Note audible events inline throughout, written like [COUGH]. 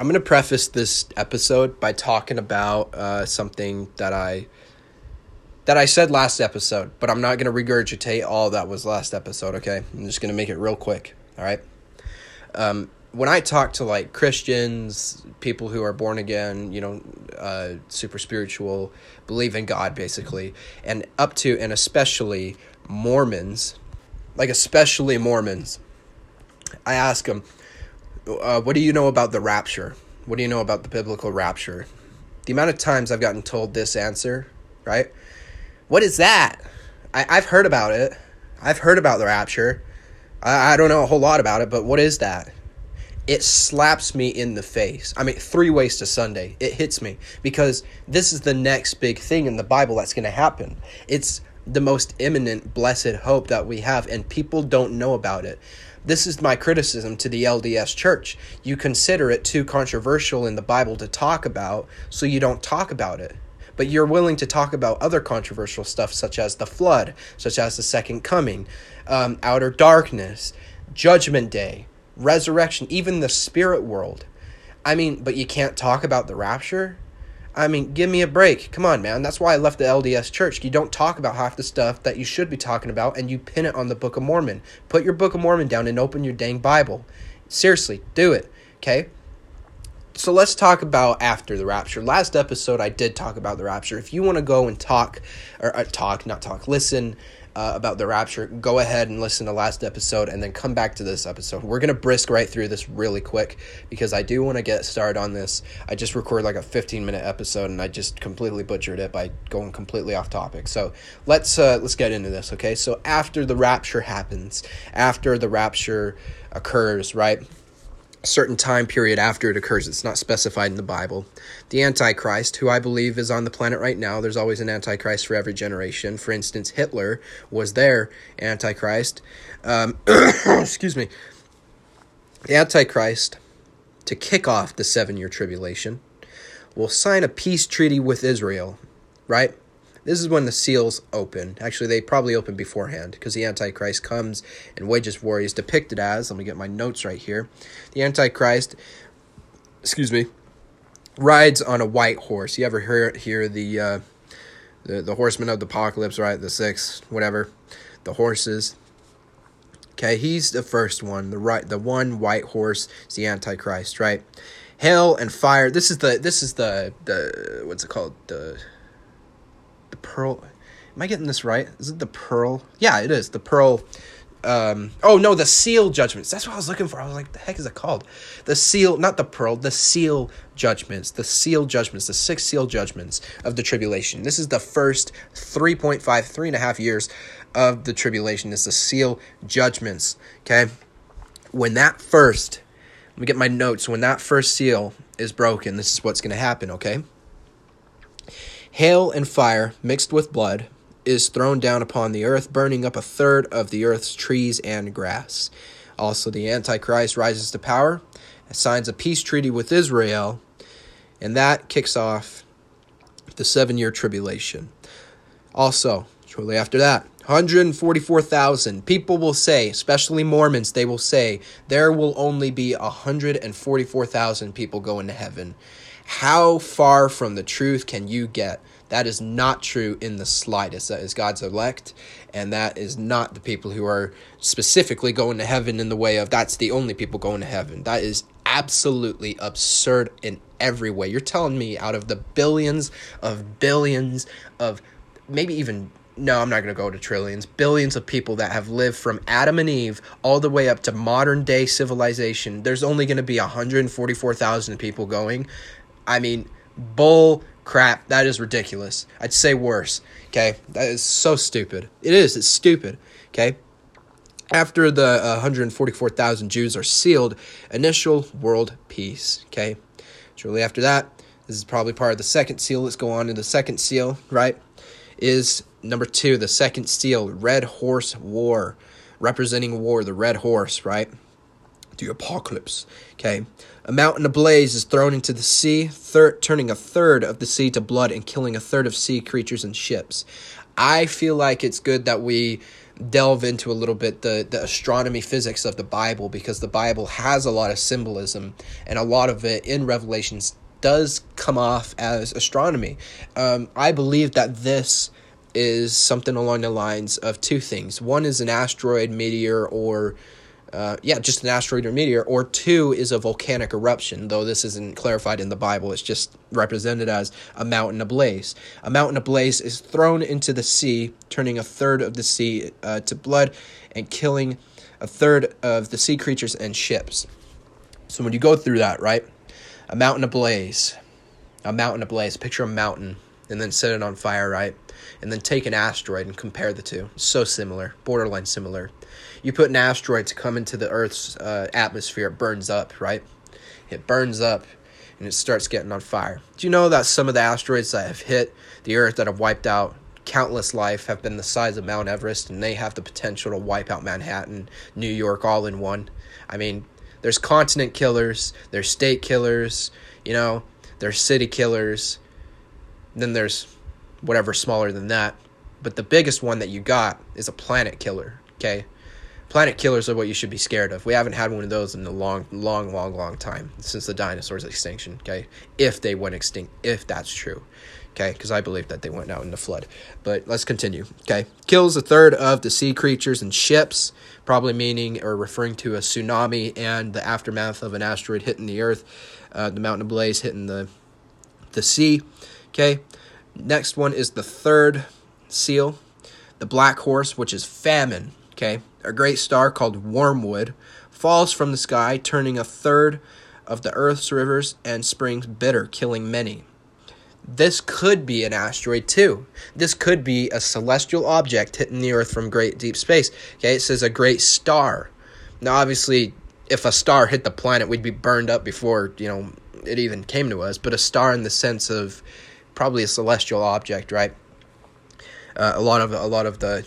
I'm going to preface this episode by talking about uh, something that I that I said last episode, but I'm not going to regurgitate all that was last episode, okay? I'm just going to make it real quick, all right? Um, when I talk to like Christians, people who are born again, you know, uh, super spiritual, believe in God basically, and up to and especially Mormons, like especially Mormons, I ask them, uh, what do you know about the rapture? What do you know about the biblical rapture? The amount of times I've gotten told this answer, right? What is that? I, I've heard about it. I've heard about the rapture. I, I don't know a whole lot about it, but what is that? It slaps me in the face. I mean, three ways to Sunday. It hits me because this is the next big thing in the Bible that's going to happen. It's the most imminent blessed hope that we have, and people don't know about it. This is my criticism to the LDS church. You consider it too controversial in the Bible to talk about, so you don't talk about it. But you're willing to talk about other controversial stuff, such as the flood, such as the second coming, um, outer darkness, judgment day, resurrection, even the spirit world. I mean, but you can't talk about the rapture? I mean, give me a break. Come on, man. That's why I left the LDS church. You don't talk about half the stuff that you should be talking about and you pin it on the Book of Mormon. Put your Book of Mormon down and open your dang Bible. Seriously, do it. Okay? So let's talk about after the rapture. Last episode, I did talk about the rapture. If you want to go and talk, or uh, talk, not talk, listen uh, about the rapture, go ahead and listen to last episode and then come back to this episode. We're going to brisk right through this really quick because I do want to get started on this. I just recorded like a 15 minute episode and I just completely butchered it by going completely off topic. So let's uh, let's get into this, okay? So after the rapture happens, after the rapture occurs, right? Certain time period after it occurs. It's not specified in the Bible. The Antichrist, who I believe is on the planet right now, there's always an Antichrist for every generation. For instance, Hitler was their Antichrist. Um, [COUGHS] excuse me. The Antichrist, to kick off the seven year tribulation, will sign a peace treaty with Israel, right? This is when the seals open. Actually, they probably open beforehand because the Antichrist comes and wages war. He's depicted as, let me get my notes right here. The Antichrist, excuse me, rides on a white horse. You ever hear, hear the, uh, the, the horsemen of the apocalypse, right? The six, whatever, the horses. Okay, he's the first one. The right, the one white horse is the Antichrist, right? Hell and fire. This is the this is the the what's it called the the pearl. Am I getting this right? Is it the pearl? Yeah, it is the pearl. Um, oh no, the seal judgments. That's what I was looking for. I was like, the heck is it called? The seal, not the pearl, the seal judgments. The seal judgments, the six seal judgments of the tribulation. This is the first 3.5, three and a half years of the tribulation. It's the seal judgments. Okay. When that first, let me get my notes. When that first seal is broken, this is what's going to happen. Okay. Hail and fire mixed with blood is thrown down upon the earth, burning up a third of the earth's trees and grass. Also, the Antichrist rises to power, signs a peace treaty with Israel, and that kicks off the seven year tribulation. Also, shortly after that, 144,000 people will say, especially Mormons, they will say, there will only be 144,000 people going to heaven. How far from the truth can you get? That is not true in the slightest. That is God's elect, and that is not the people who are specifically going to heaven in the way of that's the only people going to heaven. That is absolutely absurd in every way. You're telling me out of the billions of billions of maybe even no, I'm not going to go to trillions, billions of people that have lived from Adam and Eve all the way up to modern day civilization. There's only going to be 144,000 people going. I mean, bull crap. That is ridiculous. I'd say worse. Okay, that is so stupid. It is. It's stupid. Okay. After the uh, 144,000 Jews are sealed, initial world peace. Okay. Shortly after that, this is probably part of the second seal. Let's go on to the second seal, right? Is number two, the second seal, Red Horse War, representing war, the Red Horse, right? The apocalypse. Okay. A mountain ablaze is thrown into the sea, thir- turning a third of the sea to blood and killing a third of sea creatures and ships. I feel like it's good that we delve into a little bit the, the astronomy physics of the Bible because the Bible has a lot of symbolism and a lot of it in Revelations does come off as astronomy. Um, I believe that this is something along the lines of two things. One is an asteroid, meteor, or uh, yeah, just an asteroid or meteor, or two is a volcanic eruption, though this isn't clarified in the Bible. It's just represented as a mountain ablaze. A mountain ablaze is thrown into the sea, turning a third of the sea uh, to blood and killing a third of the sea creatures and ships. So when you go through that, right? A mountain ablaze, a mountain ablaze, picture a mountain and then set it on fire, right? And then take an asteroid and compare the two. So similar, borderline similar you put an asteroid to come into the Earth's uh, atmosphere, it burns up, right? It burns up and it starts getting on fire. Do you know that some of the asteroids that have hit the Earth that have wiped out countless life have been the size of Mount Everest and they have the potential to wipe out Manhattan, New York all in one? I mean, there's continent killers, there's state killers, you know, there's city killers, then there's whatever smaller than that. But the biggest one that you got is a planet killer, okay? Planet killers are what you should be scared of. We haven't had one of those in a long, long, long, long time since the dinosaurs' extinction. Okay, if they went extinct, if that's true. Okay, because I believe that they went out in the flood. But let's continue. Okay, kills a third of the sea creatures and ships, probably meaning or referring to a tsunami and the aftermath of an asteroid hitting the Earth, uh, the mountain blaze hitting the the sea. Okay, next one is the third seal, the black horse, which is famine. Okay, a great star called Wormwood falls from the sky, turning a third of the Earth's rivers and springs bitter, killing many. This could be an asteroid too. This could be a celestial object hitting the Earth from great deep space. Okay, it says a great star. Now, obviously, if a star hit the planet, we'd be burned up before you know it even came to us. But a star in the sense of probably a celestial object, right? Uh, a lot of a lot of the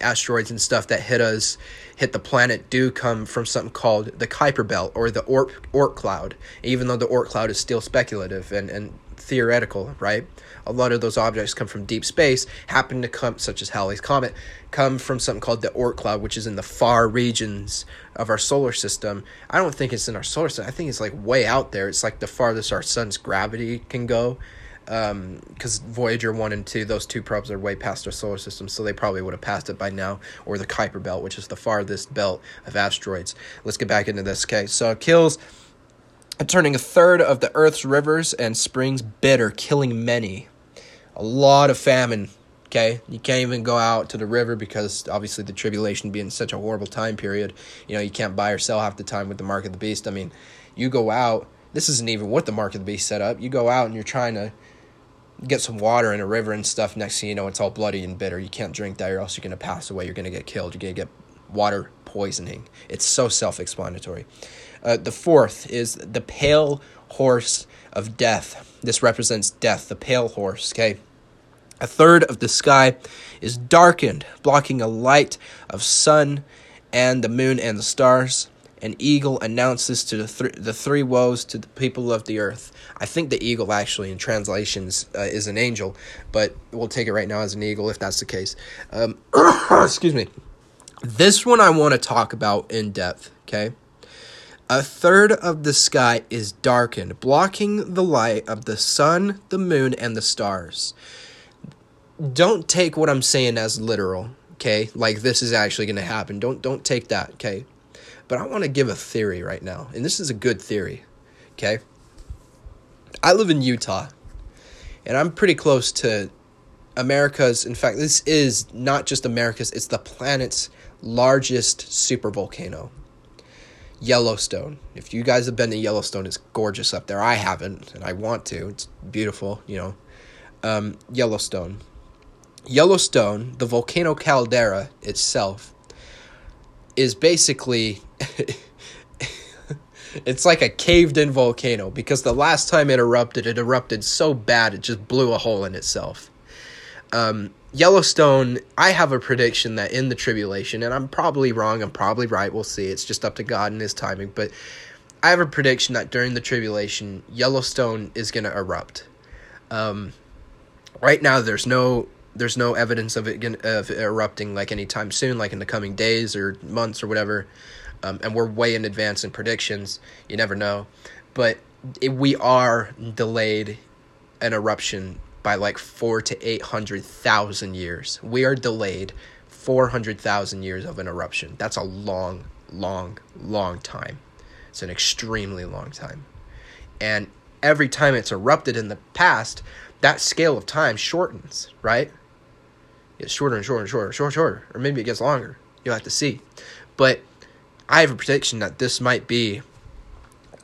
asteroids and stuff that hit us, hit the planet, do come from something called the Kuiper Belt or the Oort, Oort cloud, even though the Oort cloud is still speculative and, and theoretical, right? A lot of those objects come from deep space, happen to come, such as Halley's Comet, come from something called the Oort cloud, which is in the far regions of our solar system. I don't think it's in our solar system. I think it's like way out there. It's like the farthest our sun's gravity can go because um, Voyager 1 and 2, those two probes are way past our solar system, so they probably would have passed it by now, or the Kuiper Belt, which is the farthest belt of asteroids. Let's get back into this. Okay, so it kills, turning a third of the Earth's rivers and springs bitter, killing many. A lot of famine. Okay, you can't even go out to the river because obviously the tribulation being such a horrible time period. You know, you can't buy or sell half the time with the mark of the beast. I mean, you go out. This isn't even what the mark of the beast set up. You go out and you're trying to get some water in a river and stuff. Next thing you know, it's all bloody and bitter. You can't drink that, or else you're gonna pass away. You're gonna get killed. You're gonna get water poisoning. It's so self-explanatory. Uh, the fourth is the pale horse of death. This represents death. The pale horse. Okay. A third of the sky is darkened, blocking a light of sun and the moon and the stars an eagle announces to the, th- the three woes to the people of the earth. I think the eagle actually in translations uh, is an angel, but we'll take it right now as an eagle if that's the case. Um, [COUGHS] excuse me. This one I want to talk about in depth, okay? A third of the sky is darkened, blocking the light of the sun, the moon, and the stars. Don't take what I'm saying as literal, okay? Like this is actually going to happen. Don't don't take that, okay? But I want to give a theory right now, and this is a good theory. Okay? I live in Utah, and I'm pretty close to America's, in fact, this is not just America's, it's the planet's largest supervolcano. Yellowstone. If you guys have been to Yellowstone, it's gorgeous up there. I haven't, and I want to. It's beautiful, you know. Um, Yellowstone. Yellowstone, the volcano caldera itself, is basically it's like a caved in volcano because the last time it erupted, it erupted so bad it just blew a hole in itself. Um, Yellowstone, I have a prediction that in the tribulation, and I'm probably wrong, I'm probably right, we'll see. It's just up to God and His timing. But I have a prediction that during the tribulation, Yellowstone is going to erupt. Um, right now, there's no there's no evidence of it of erupting like anytime soon, like in the coming days or months or whatever. Um, and we're way in advance in predictions. You never know, but it, we are delayed an eruption by like four to eight hundred thousand years. We are delayed four hundred thousand years of an eruption. That's a long, long, long time. It's an extremely long time, and every time it's erupted in the past, that scale of time shortens, right? It's shorter and shorter and shorter, shorter, shorter, or maybe it gets longer. You'll have to see. But I have a prediction that this might be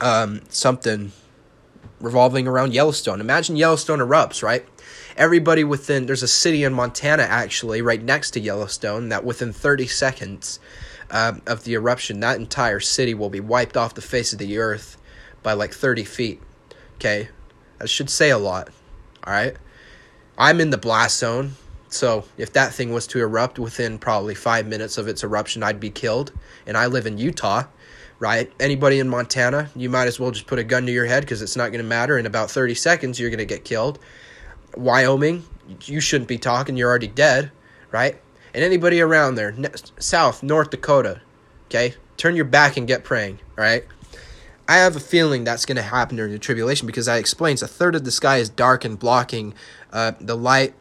um, something revolving around Yellowstone. Imagine Yellowstone erupts, right? Everybody within, there's a city in Montana actually, right next to Yellowstone, that within 30 seconds um, of the eruption, that entire city will be wiped off the face of the earth by like 30 feet. Okay? That should say a lot. All right? I'm in the blast zone. So if that thing was to erupt within probably five minutes of its eruption, I'd be killed. And I live in Utah, right? Anybody in Montana, you might as well just put a gun to your head because it's not going to matter. In about 30 seconds, you're going to get killed. Wyoming, you shouldn't be talking. You're already dead, right? And anybody around there, South, North Dakota, okay? Turn your back and get praying, right? I have a feeling that's going to happen during the tribulation because I explained a third of the sky is dark and blocking uh, the light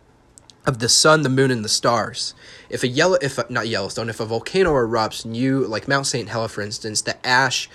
of the sun, the moon, and the stars. If a yellow, if a, not Yellowstone, if a volcano erupts, new like Mount Saint Helena, for instance, the ash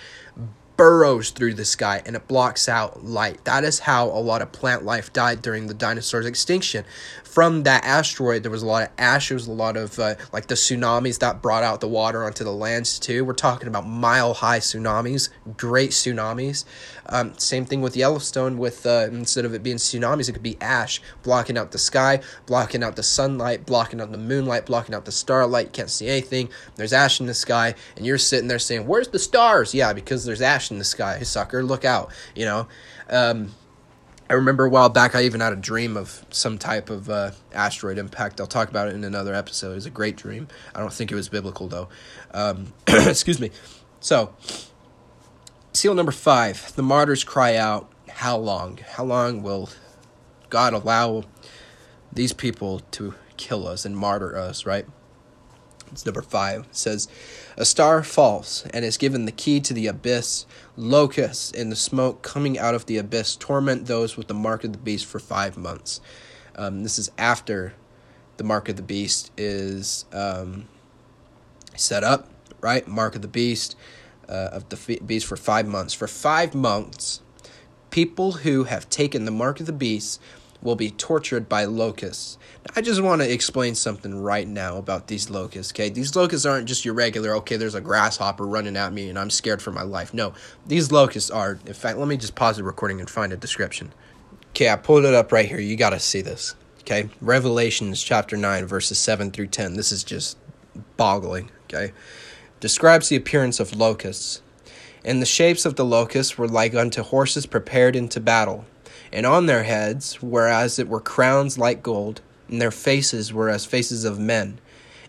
burrows through the sky and it blocks out light. That is how a lot of plant life died during the dinosaurs' extinction. From that asteroid, there was a lot of ash. There was a lot of uh, like the tsunamis that brought out the water onto the lands too. We're talking about mile high tsunamis, great tsunamis. Um, same thing with Yellowstone. With uh, instead of it being tsunamis, it could be ash blocking out the sky, blocking out the sunlight, blocking out the moonlight, blocking out the starlight. You can't see anything. There's ash in the sky, and you're sitting there saying, "Where's the stars?" Yeah, because there's ash in the sky, sucker. Look out, you know. Um, I remember a while back, I even had a dream of some type of uh, asteroid impact. I'll talk about it in another episode. It was a great dream. I don't think it was biblical, though. Um, [CLEARS THROAT] excuse me. So, seal number five the martyrs cry out, How long? How long will God allow these people to kill us and martyr us, right? It's number five. It says, A star falls and is given the key to the abyss. Locusts in the smoke coming out of the abyss torment those with the mark of the beast for five months. Um, this is after the mark of the beast is um, set up, right? Mark of the beast uh, of the beast for five months. For five months, people who have taken the mark of the beast will be tortured by locusts. I just want to explain something right now about these locusts, okay? These locusts aren't just your regular, okay, there's a grasshopper running at me and I'm scared for my life. No, these locusts are, in fact, let me just pause the recording and find a description. Okay, I pulled it up right here. You got to see this, okay? Revelations chapter 9, verses 7 through 10. This is just boggling, okay? Describes the appearance of locusts. And the shapes of the locusts were like unto horses prepared into battle and on their heads whereas it were crowns like gold, and their faces were as faces of men,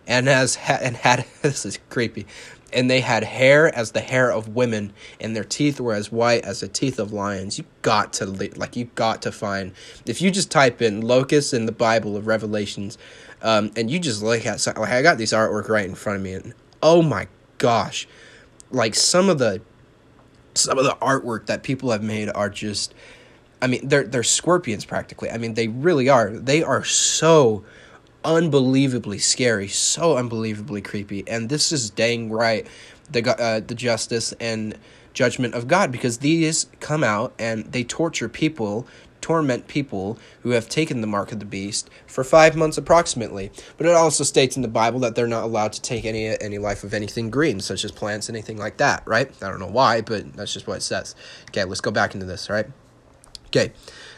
and as ha- and had [LAUGHS] this is creepy, and they had hair as the hair of women, and their teeth were as white as the teeth of lions. You got to like you got to find if you just type in locusts in the Bible of Revelations, um, and you just look at like I got these artwork right in front of me, and oh my gosh, like some of the some of the artwork that people have made are just I mean, they're they're scorpions practically. I mean, they really are. They are so unbelievably scary, so unbelievably creepy, and this is dang right the uh, the justice and judgment of God because these come out and they torture people, torment people who have taken the mark of the beast for five months approximately. But it also states in the Bible that they're not allowed to take any any life of anything green, such as plants, anything like that. Right? I don't know why, but that's just what it says. Okay, let's go back into this. Right. Okay.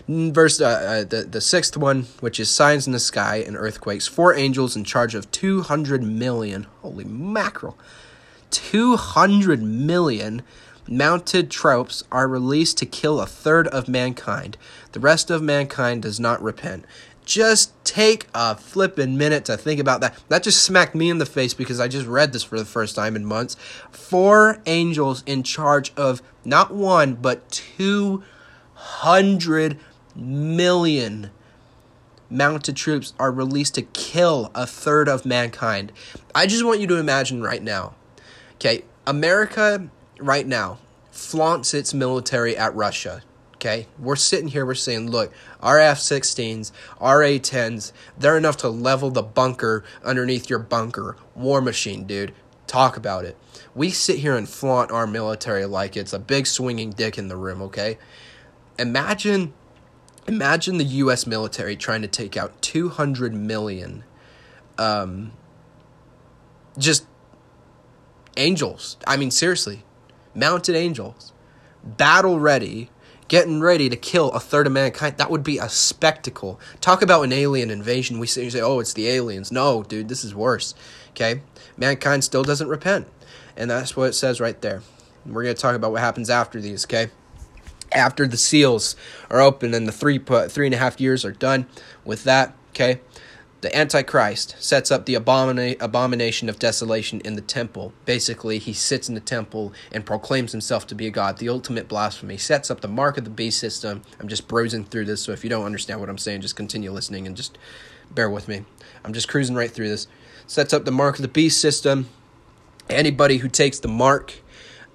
Verse uh, uh, the the sixth one, which is signs in the sky and earthquakes. Four angels in charge of two hundred million. Holy mackerel! Two hundred million mounted troops are released to kill a third of mankind. The rest of mankind does not repent. Just take a flippin' minute to think about that. That just smacked me in the face because I just read this for the first time in months. Four angels in charge of not one, but two hundred million mounted troops are released to kill a third of mankind. I just want you to imagine right now. Okay, America right now flaunts its military at Russia. Okay, we're sitting here, we're saying, look, our F 16s, our A 10s, they're enough to level the bunker underneath your bunker. War machine, dude. Talk about it. We sit here and flaunt our military like it's a big swinging dick in the room, okay? Imagine imagine the US military trying to take out 200 million um just angels. I mean seriously. Mounted angels. Battle ready getting ready to kill a third of mankind. That would be a spectacle. Talk about an alien invasion. We say, oh, it's the aliens. No, dude, this is worse. Okay? Mankind still doesn't repent. And that's what it says right there. We're going to talk about what happens after these, okay? After the seals are open and the three three and a half years are done with that, okay? The Antichrist sets up the abomina- abomination of desolation in the temple. Basically, he sits in the temple and proclaims himself to be a god, the ultimate blasphemy. Sets up the mark of the beast system. I'm just browsing through this, so if you don't understand what I'm saying, just continue listening and just bear with me. I'm just cruising right through this. Sets up the mark of the beast system. Anybody who takes the mark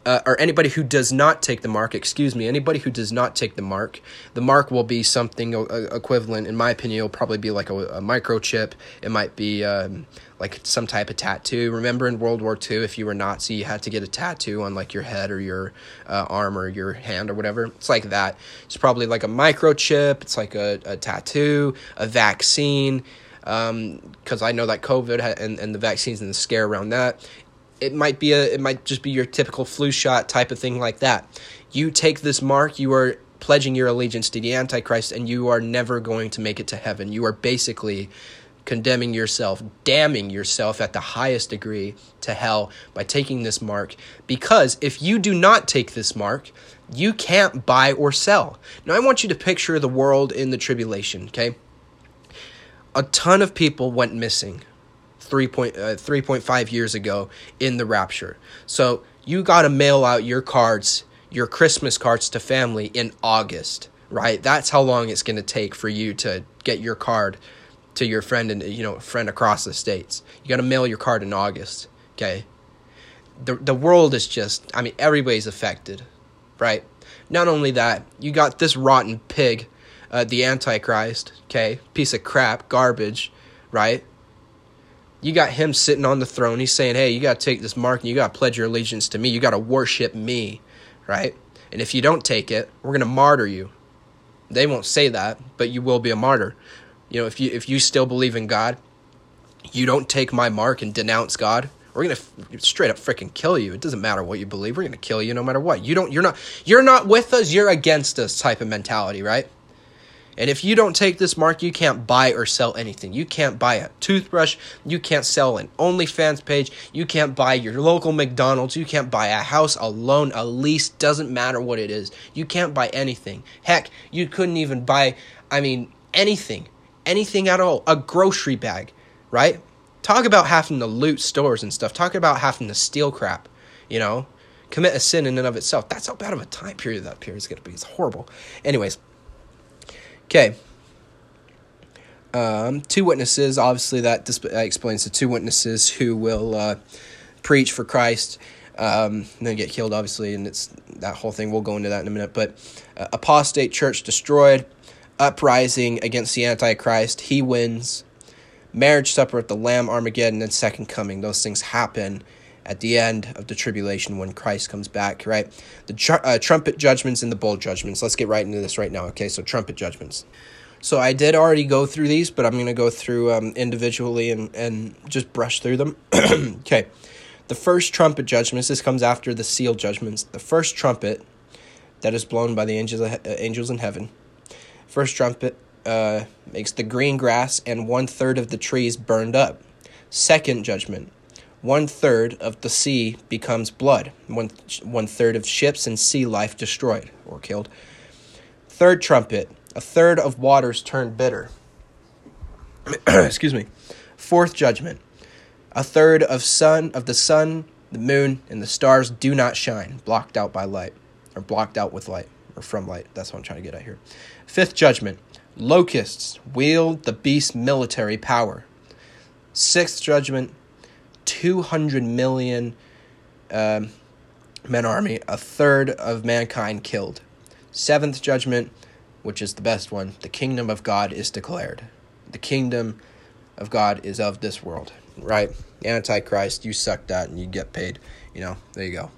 uh, or anybody who does not take the mark, excuse me, anybody who does not take the mark, the mark will be something uh, equivalent, in my opinion, it'll probably be like a, a microchip. It might be um, like some type of tattoo. Remember in World War II, if you were Nazi, you had to get a tattoo on like your head or your uh, arm or your hand or whatever. It's like that. It's probably like a microchip. It's like a, a tattoo, a vaccine because um, I know that COVID and, and the vaccines and the scare around that it might be a it might just be your typical flu shot type of thing like that. You take this mark, you are pledging your allegiance to the antichrist and you are never going to make it to heaven. You are basically condemning yourself, damning yourself at the highest degree to hell by taking this mark because if you do not take this mark, you can't buy or sell. Now I want you to picture the world in the tribulation, okay? A ton of people went missing 3. Point, uh, 3.5 years ago in the rapture. So you got to mail out your cards, your Christmas cards to family in August, right? That's how long it's going to take for you to get your card to your friend and you know friend across the states. You got to mail your card in August, okay? The the world is just I mean everybody's affected, right? Not only that, you got this rotten pig, uh, the Antichrist, okay? Piece of crap, garbage, right? You got him sitting on the throne. He's saying, hey, you got to take this mark and you got to pledge your allegiance to me. You got to worship me, right? And if you don't take it, we're going to martyr you. They won't say that, but you will be a martyr. You know, if you if you still believe in God, you don't take my mark and denounce God, we're going to straight up freaking kill you. It doesn't matter what you believe. We're going to kill you no matter what. You don't you're not you're not with us, you're against us type of mentality, right? And if you don't take this mark, you can't buy or sell anything. You can't buy a toothbrush. You can't sell an OnlyFans page. You can't buy your local McDonald's. You can't buy a house, a loan, a lease. Doesn't matter what it is. You can't buy anything. Heck, you couldn't even buy, I mean, anything. Anything at all. A grocery bag, right? Talk about having to loot stores and stuff. Talk about having to steal crap, you know? Commit a sin in and of itself. That's how bad of a time period that period is going to be. It's horrible. Anyways, Okay. Um, two witnesses, obviously, that, disp- explains the two witnesses who will uh, preach for Christ. Um, and then get killed, obviously, and it's that whole thing. We'll go into that in a minute. But uh, apostate church destroyed, uprising against the Antichrist. He wins. Marriage supper at the Lamb, Armageddon, and second coming. Those things happen at the end of the tribulation when Christ comes back, right? The tr- uh, trumpet judgments and the bowl judgments. Let's get right into this right now, okay? So, trumpet judgments. So, I did already go through these, but I'm going to go through um, individually and, and just brush through them. [CLEARS THROAT] okay. The first trumpet judgments, this comes after the seal judgments. The first trumpet that is blown by the angels, uh, angels in heaven. First trumpet uh, makes the green grass and one third of the trees burned up. Second judgment one third of the sea becomes blood, one, one third of ships and sea life destroyed or killed. Third trumpet, a third of waters turned bitter. [CLEARS THROAT] Excuse me. Fourth judgment, a third of sun of the sun, the moon, and the stars do not shine, blocked out by light, or blocked out with light, or from light. That's what I'm trying to get at here. Fifth judgment, Locusts wield the beast's military power. Sixth judgment, 200 million um, men army, a third of mankind killed. Seventh judgment, which is the best one, the kingdom of God is declared. The kingdom of God is of this world, right? Antichrist, you suck that and you get paid. You know, there you go.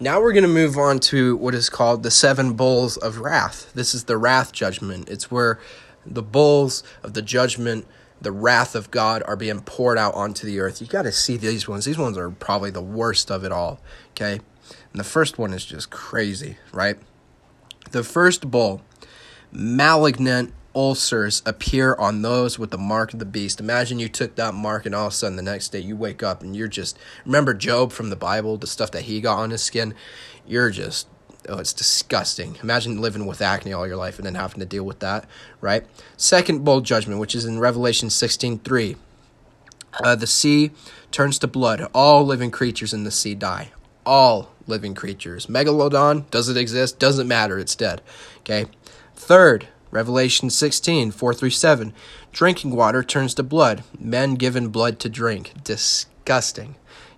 Now we're going to move on to what is called the seven bowls of wrath. This is the wrath judgment. It's where the bowls of the judgment, the wrath of God, are being poured out onto the earth. You got to see these ones. These ones are probably the worst of it all. Okay. And the first one is just crazy, right? The first bowl, malignant ulcers appear on those with the mark of the beast. Imagine you took that mark and all of a sudden the next day you wake up and you're just remember Job from the Bible, the stuff that he got on his skin. You're just oh, it's disgusting. Imagine living with acne all your life and then having to deal with that, right? Second bold judgment, which is in Revelation 16 3. Uh, the sea turns to blood. All living creatures in the sea die. All living creatures. Megalodon, does it exist? Doesn't matter. It's dead. Okay. Third, Revelation 16, 4 through 7. Drinking water turns to blood. Men given blood to drink. Disgusting.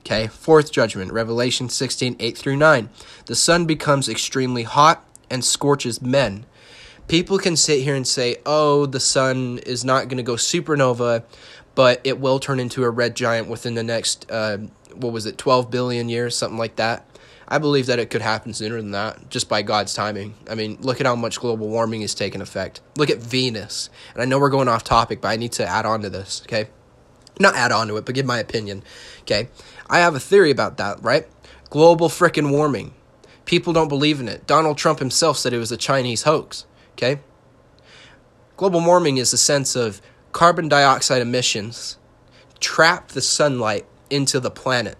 Okay, fourth judgment, Revelation 16, 8 through 9. The sun becomes extremely hot and scorches men. People can sit here and say, oh, the sun is not going to go supernova, but it will turn into a red giant within the next, uh, what was it, 12 billion years, something like that. I believe that it could happen sooner than that, just by God's timing. I mean, look at how much global warming is taking effect. Look at Venus. And I know we're going off topic, but I need to add on to this, okay? Not add on to it, but give my opinion, okay? I have a theory about that, right? Global frickin' warming. People don't believe in it. Donald Trump himself said it was a Chinese hoax, okay? Global warming is the sense of carbon dioxide emissions trap the sunlight into the planet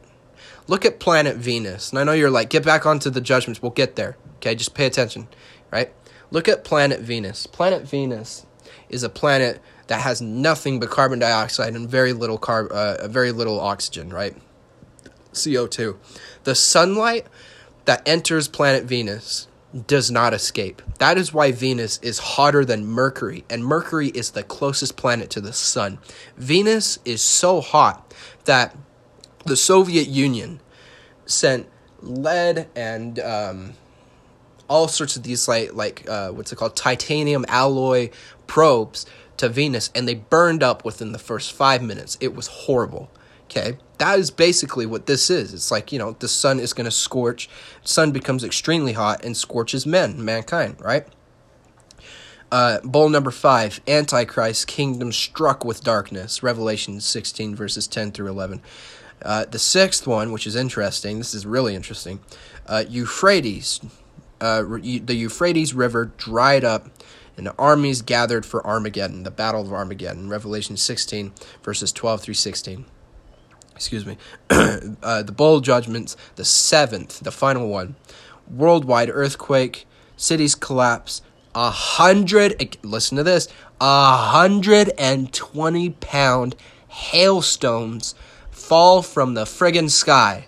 Look at planet Venus. And I know you're like, get back onto the judgments. We'll get there. Okay, just pay attention, right? Look at planet Venus. Planet Venus is a planet that has nothing but carbon dioxide and very little carb, uh, very little oxygen, right? CO2. The sunlight that enters planet Venus does not escape. That is why Venus is hotter than Mercury, and Mercury is the closest planet to the sun. Venus is so hot that the Soviet Union sent lead and um, all sorts of these like like uh, what's it called titanium alloy probes to Venus, and they burned up within the first five minutes. It was horrible. Okay, that is basically what this is. It's like you know the sun is going to scorch. Sun becomes extremely hot and scorches men, mankind. Right. Uh, bowl number five, Antichrist, kingdom struck with darkness. Revelation 16, verses 10 through 11. Uh, the sixth one, which is interesting, this is really interesting. Uh, Euphrates, uh, the Euphrates River dried up, and the armies gathered for Armageddon, the Battle of Armageddon. Revelation 16, verses 12 through 16. Excuse me. [CLEARS THROAT] Uh, the bowl judgments, the seventh, the final one. Worldwide earthquake, cities collapse, a hundred, listen to this, a hundred and twenty pound hailstones fall from the friggin' sky.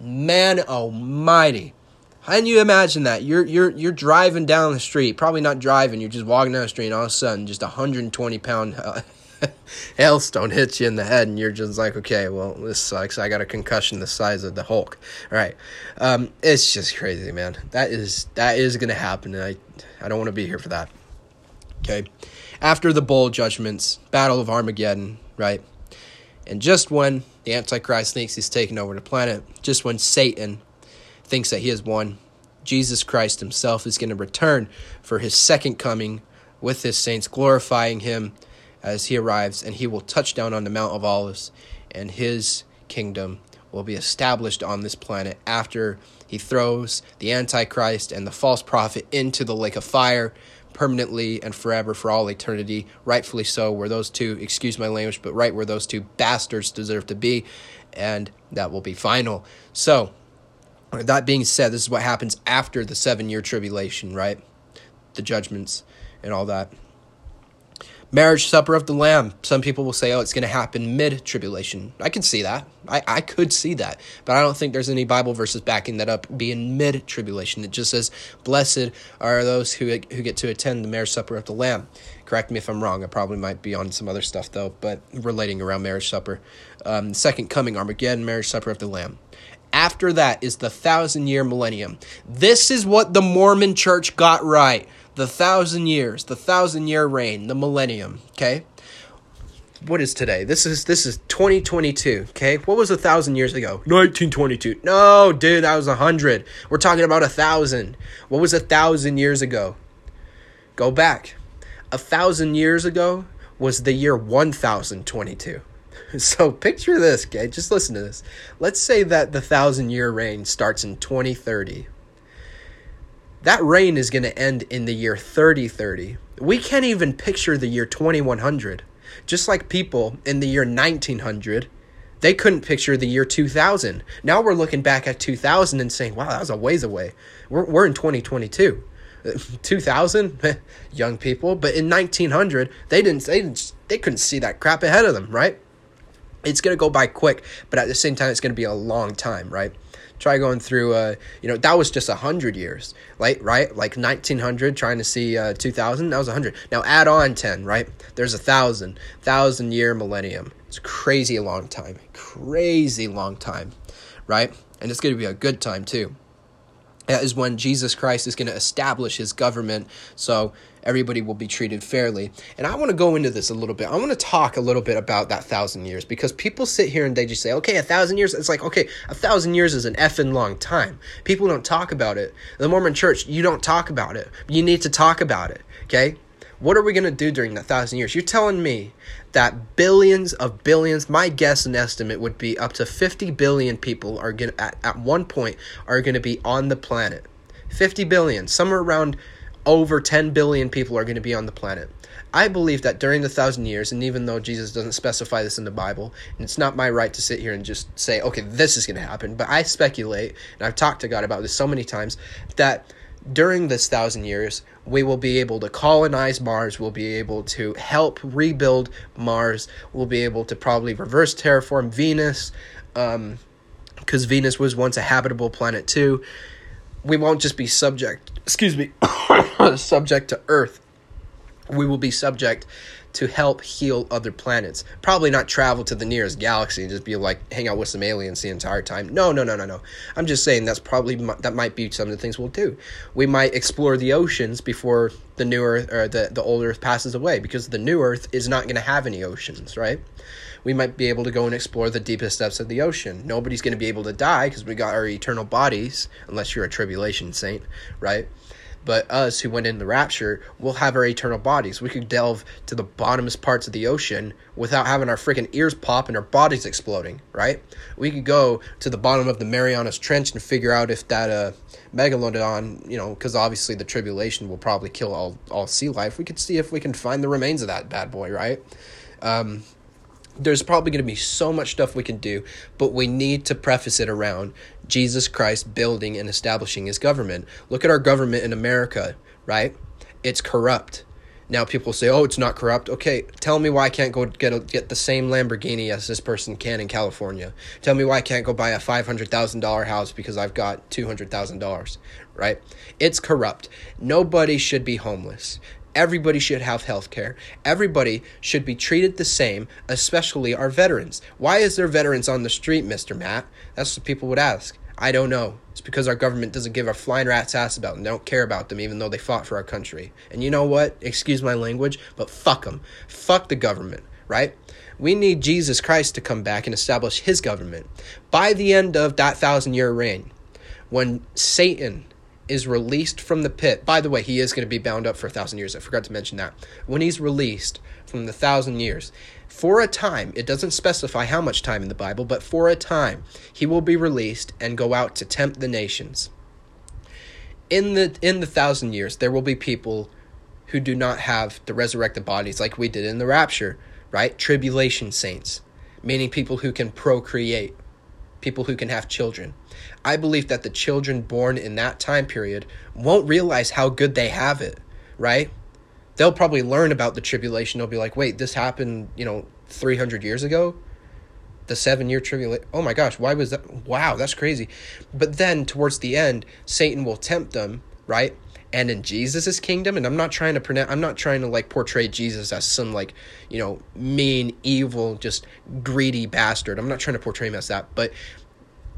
Man almighty. Can you imagine that? You're you're you're driving down the street, probably not driving, you're just walking down the street and all of a sudden just a 120 pound [LAUGHS] hailstone hits you in the head and you're just like, okay, well, this sucks. I got a concussion the size of the Hulk. All right. Um, it's just crazy, man. That is that is gonna happen and I I don't want to be here for that. Okay. After the bowl judgments, Battle of Armageddon, right? And just when the Antichrist thinks he's taken over the planet, just when Satan thinks that he has won, Jesus Christ himself is going to return for his second coming with his saints, glorifying him as he arrives, and he will touch down on the Mount of Olives, and his kingdom will be established on this planet after he throws the Antichrist and the false prophet into the lake of fire permanently and forever for all eternity, rightfully so, where those two, excuse my language, but right where those two bastards deserve to be, and that will be final. So, that being said, this is what happens after the seven year tribulation, right? The judgments and all that. Marriage supper of the Lamb. Some people will say, oh, it's going to happen mid tribulation. I can see that. I, I could see that. But I don't think there's any Bible verses backing that up being mid tribulation. It just says, blessed are those who, who get to attend the marriage supper of the Lamb. Correct me if I'm wrong. I probably might be on some other stuff, though, but relating around marriage supper. Um, second coming, Armageddon, marriage supper of the Lamb. After that is the thousand year millennium. This is what the Mormon church got right the thousand years, the thousand year reign, the millennium. Okay, what is today? This is this is 2022. Okay, what was a thousand years ago? 1922. No, dude, that was a hundred. We're talking about a thousand. What was a thousand years ago? Go back. A thousand years ago was the year 1022. [LAUGHS] So picture this, okay? Just listen to this. Let's say that the thousand year reign starts in 2030 that reign is going to end in the year 3030. We can't even picture the year 2100. Just like people in the year 1900, they couldn't picture the year 2000. Now we're looking back at 2000 and saying, wow, that was a ways away. We're, we're in 2022. [LAUGHS] 2000 [LAUGHS] young people but in 1900 they didn't they didn't, they couldn't see that crap ahead of them right it's going to go by quick but at the same time it's going to be a long time right try going through uh you know that was just a hundred years right right? Like 1900 trying to see uh 2000 that was a hundred. Now add on 10 right? There's a thousand thousand year millennium. It's crazy long time crazy long time right? And it's going to be a good time too that is when Jesus Christ is going to establish his government so everybody will be treated fairly. And I want to go into this a little bit. I want to talk a little bit about that thousand years because people sit here and they just say, okay, a thousand years. It's like, okay, a thousand years is an effing long time. People don't talk about it. The Mormon church, you don't talk about it. You need to talk about it, okay? What are we going to do during that thousand years? You're telling me that billions of billions, my guess and estimate would be up to 50 billion people are going at, at one point, are going to be on the planet. 50 billion, somewhere around over 10 billion people are going to be on the planet. I believe that during the thousand years, and even though Jesus doesn't specify this in the Bible, and it's not my right to sit here and just say, okay, this is going to happen, but I speculate, and I've talked to God about this so many times, that during this thousand years, we will be able to colonize Mars. We'll be able to help rebuild Mars. We'll be able to probably reverse terraform Venus, because um, Venus was once a habitable planet too. We won't just be subject, excuse me, [COUGHS] subject to Earth. We will be subject to help heal other planets. Probably not travel to the nearest galaxy and just be like hang out with some aliens the entire time. No, no, no, no, no. I'm just saying that's probably that might be some of the things we'll do. We might explore the oceans before the new Earth or the the old Earth passes away because the new Earth is not going to have any oceans, right? We might be able to go and explore the deepest depths of the ocean. Nobody's going to be able to die because we got our eternal bodies, unless you're a tribulation saint, right? But us who went in the rapture will have our eternal bodies. We could delve to the bottomest parts of the ocean without having our freaking ears pop and our bodies exploding, right? We could go to the bottom of the Marianas Trench and figure out if that uh, megalodon, you know, because obviously the tribulation will probably kill all, all sea life. We could see if we can find the remains of that bad boy, right? Um, there's probably going to be so much stuff we can do, but we need to preface it around Jesus Christ building and establishing his government. Look at our government in America, right? It's corrupt. Now people say, "Oh, it's not corrupt." Okay, tell me why I can't go get a, get the same Lamborghini as this person can in California. Tell me why I can't go buy a five hundred thousand dollar house because I've got two hundred thousand dollars. Right? It's corrupt. Nobody should be homeless. Everybody should have health care. Everybody should be treated the same, especially our veterans. Why is there veterans on the street, Mr. Matt? That's what people would ask. I don't know. It's because our government doesn't give a flying rat's ass about them. Don't care about them, even though they fought for our country. And you know what? Excuse my language, but fuck them. Fuck the government, right? We need Jesus Christ to come back and establish his government. By the end of that thousand year reign, when Satan is released from the pit, by the way, he is going to be bound up for a thousand years. I forgot to mention that. When he's released from the thousand years, for a time, it doesn't specify how much time in the Bible, but for a time, he will be released and go out to tempt the nations. In the in the thousand years, there will be people who do not have the resurrected bodies like we did in the rapture, right? Tribulation saints, meaning people who can procreate, people who can have children. I believe that the children born in that time period won't realize how good they have it, right? they'll probably learn about the tribulation. They'll be like, wait, this happened, you know, 300 years ago? The seven year tribulation. Oh my gosh, why was that? Wow, that's crazy. But then towards the end, Satan will tempt them, right? And in Jesus's kingdom, and I'm not trying to pronounce, I'm not trying to like portray Jesus as some like, you know, mean, evil, just greedy bastard. I'm not trying to portray him as that. But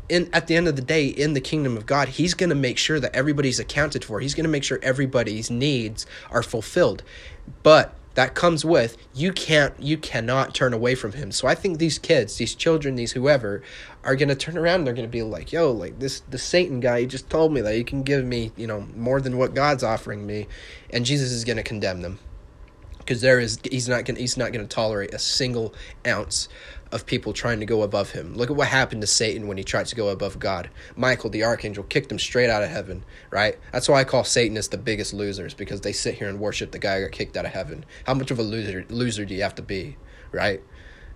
in at the end of the day in the kingdom of God, he's going to make sure that everybody's accounted for. He's going to make sure everybody's needs are fulfilled. But that comes with you can't you cannot turn away from him. So I think these kids, these children, these whoever are going to turn around and they're going to be like, "Yo, like this the Satan guy, he just told me that he can give me, you know, more than what God's offering me." And Jesus is going to condemn them because there is he's not going to, he's not going to tolerate a single ounce of people trying to go above him. Look at what happened to Satan when he tried to go above God. Michael the archangel kicked him straight out of heaven, right? That's why I call Satanists the biggest losers because they sit here and worship the guy who got kicked out of heaven. How much of a loser loser do you have to be, right?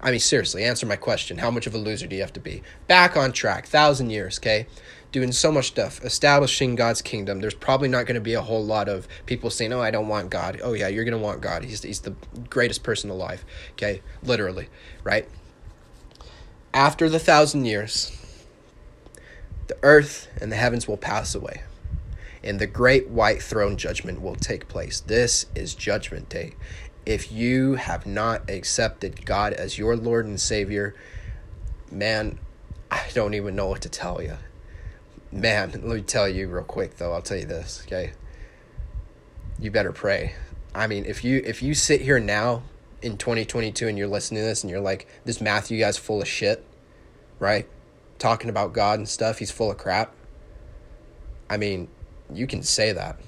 I mean seriously, answer my question. How much of a loser do you have to be? Back on track, thousand years, okay? Doing so much stuff, establishing God's kingdom. There's probably not going to be a whole lot of people saying, "Oh, I don't want God." Oh yeah, you're going to want God. He's he's the greatest person alive. Okay, literally, right? After the thousand years, the earth and the heavens will pass away, and the great white throne judgment will take place. This is Judgment Day. If you have not accepted God as your Lord and Savior, man, I don't even know what to tell you. Man, let me tell you real quick though. I'll tell you this, okay? You better pray. I mean, if you if you sit here now in 2022 and you're listening to this and you're like, this Matthew guy's full of shit, right? Talking about God and stuff, he's full of crap. I mean, you can say that.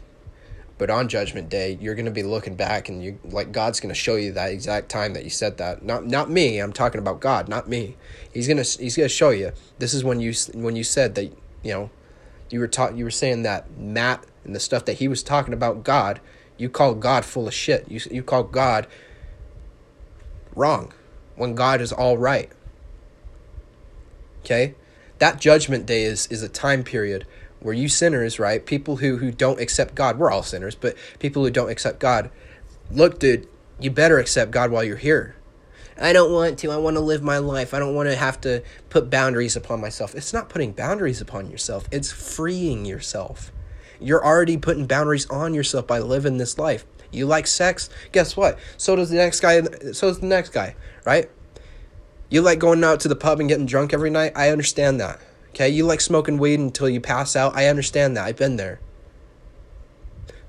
But on judgment day, you're going to be looking back and you like God's going to show you that exact time that you said that. Not not me, I'm talking about God, not me. He's going to he's going to show you. This is when you when you said that, you know, you were taught you were saying that Matt and the stuff that he was talking about God, you call God full of shit. You you call God wrong when God is all right. Okay? That judgment day is is a time period where you sinners, right? People who who don't accept God, we're all sinners, but people who don't accept God, look, dude, you better accept God while you're here. I don't want to. I want to live my life. I don't want to have to put boundaries upon myself. It's not putting boundaries upon yourself. It's freeing yourself. You're already putting boundaries on yourself by living this life. You like sex? Guess what? So does the next guy. So does the next guy, right? You like going out to the pub and getting drunk every night? I understand that. Okay? You like smoking weed until you pass out? I understand that. I've been there.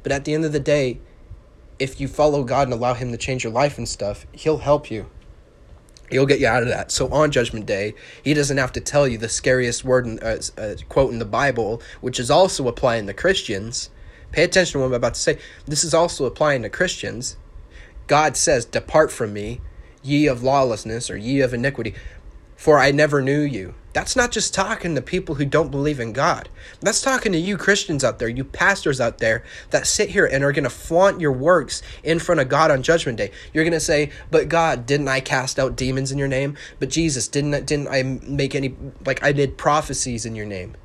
But at the end of the day, if you follow God and allow Him to change your life and stuff, He'll help you. He'll get you out of that. So on Judgment Day, He doesn't have to tell you the scariest word, in, uh, uh, quote in the Bible, which is also applying to Christians. Pay attention to what I'm about to say. This is also applying to Christians. God says, Depart from me, ye of lawlessness, or ye of iniquity, for I never knew you. That's not just talking to people who don't believe in God. That's talking to you Christians out there, you pastors out there that sit here and are going to flaunt your works in front of God on judgment day. You're going to say, "But God, didn't I cast out demons in your name? But Jesus, didn't didn't I make any like I did prophecies in your name?"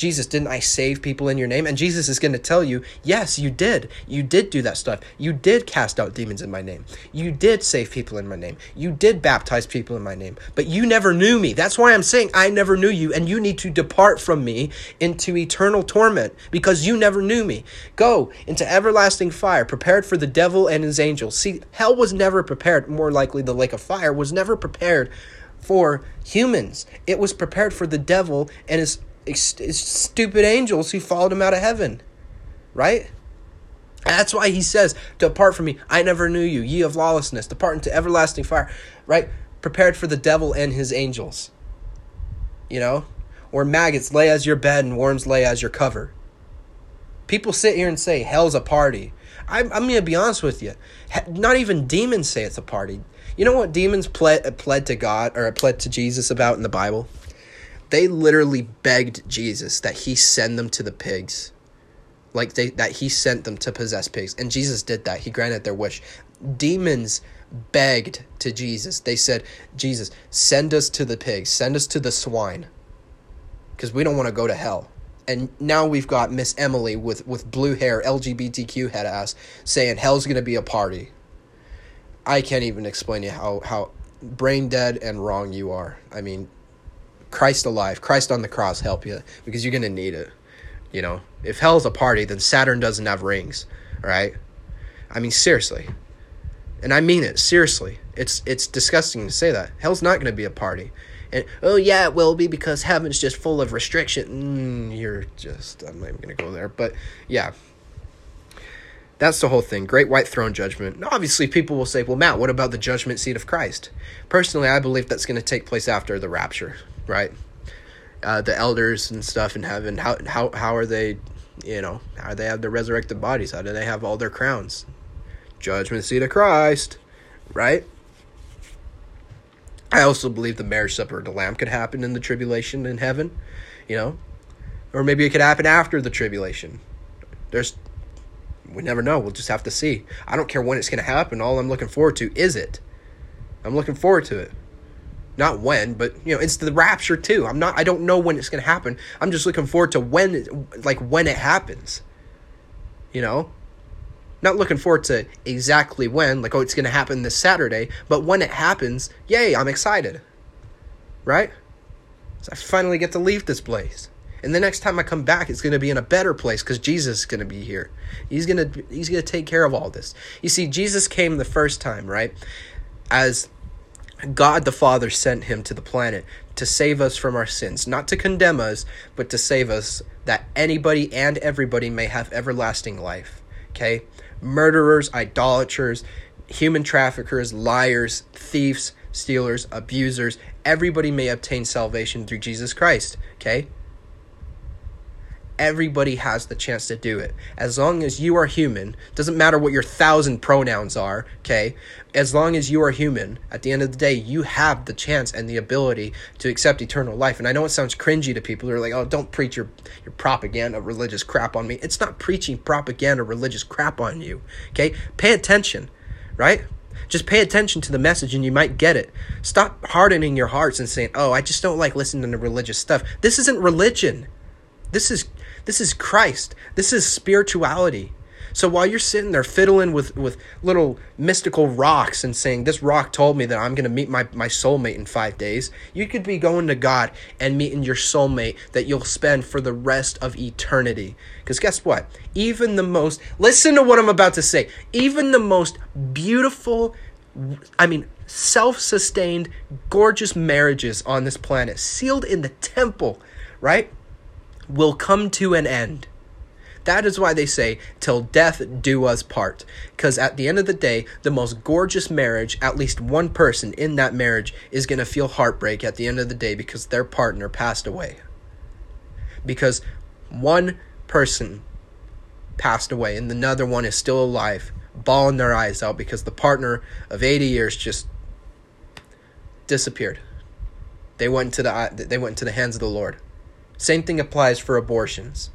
Jesus, didn't I save people in your name? And Jesus is going to tell you, yes, you did. You did do that stuff. You did cast out demons in my name. You did save people in my name. You did baptize people in my name. But you never knew me. That's why I'm saying I never knew you, and you need to depart from me into eternal torment because you never knew me. Go into everlasting fire, prepared for the devil and his angels. See, hell was never prepared, more likely, the lake of fire was never prepared for humans. It was prepared for the devil and his stupid angels who followed him out of heaven. Right? That's why he says, Depart from me, I never knew you, ye of lawlessness, depart into everlasting fire. Right? Prepared for the devil and his angels. You know? Where maggots lay as your bed and worms lay as your cover. People sit here and say, Hell's a party. I'm, I'm going to be honest with you. Not even demons say it's a party. You know what demons pled, pled to God or pled to Jesus about in the Bible? They literally begged Jesus that he send them to the pigs. Like they that he sent them to possess pigs. And Jesus did that. He granted their wish. Demons begged to Jesus. They said, "Jesus, send us to the pigs. Send us to the swine." Cuz we don't want to go to hell. And now we've got Miss Emily with, with blue hair, LGBTQ head ass, saying hell's gonna be a party. I can't even explain to you how, how brain dead and wrong you are. I mean, Christ alive, Christ on the cross help you because you're gonna need it. You know, if hell's a party, then Saturn doesn't have rings, right? I mean, seriously, and I mean it seriously. It's it's disgusting to say that hell's not gonna be a party. And oh yeah, it will be because heaven's just full of restriction. Mm, you're just I'm not even gonna go there, but yeah. That's the whole thing. Great white throne judgment. Now, obviously, people will say, well, Matt, what about the judgment seat of Christ? Personally, I believe that's going to take place after the rapture, right? Uh, the elders and stuff in heaven, how, how, how are they, you know, how do they have their resurrected bodies? How do they have all their crowns? Judgment seat of Christ, right? I also believe the marriage supper of the Lamb could happen in the tribulation in heaven, you know, or maybe it could happen after the tribulation. There's, we never know. We'll just have to see. I don't care when it's going to happen. All I'm looking forward to is it. I'm looking forward to it. Not when, but you know, it's the rapture too. I'm not. I don't know when it's going to happen. I'm just looking forward to when, like when it happens. You know, not looking forward to exactly when, like, oh, it's going to happen this Saturday, but when it happens, yay, I'm excited. Right? So I finally get to leave this place. And the next time I come back, it's going to be in a better place because Jesus is going to be here. He's going to he's going to take care of all this. You see, Jesus came the first time, right? As God the Father sent him to the planet to save us from our sins, not to condemn us, but to save us that anybody and everybody may have everlasting life. Okay? murderers, idolaters, human traffickers, liars, thieves, stealers, abusers. Everybody may obtain salvation through Jesus Christ, okay? Everybody has the chance to do it. As long as you are human, doesn't matter what your thousand pronouns are, okay? As long as you are human, at the end of the day, you have the chance and the ability to accept eternal life. And I know it sounds cringy to people who are like, oh, don't preach your, your propaganda, religious crap on me. It's not preaching propaganda, religious crap on you, okay? Pay attention, right? Just pay attention to the message and you might get it. Stop hardening your hearts and saying, oh, I just don't like listening to religious stuff. This isn't religion. This is this is Christ. This is spirituality. So while you're sitting there fiddling with, with little mystical rocks and saying, This rock told me that I'm going to meet my, my soulmate in five days, you could be going to God and meeting your soulmate that you'll spend for the rest of eternity. Because guess what? Even the most, listen to what I'm about to say, even the most beautiful, I mean, self sustained, gorgeous marriages on this planet, sealed in the temple, right? Will come to an end. That is why they say, till death do us part. Because at the end of the day, the most gorgeous marriage, at least one person in that marriage is going to feel heartbreak at the end of the day because their partner passed away. Because one person passed away and another one is still alive, bawling their eyes out because the partner of 80 years just disappeared. They went to the they went to the hands of the Lord. Same thing applies for abortions.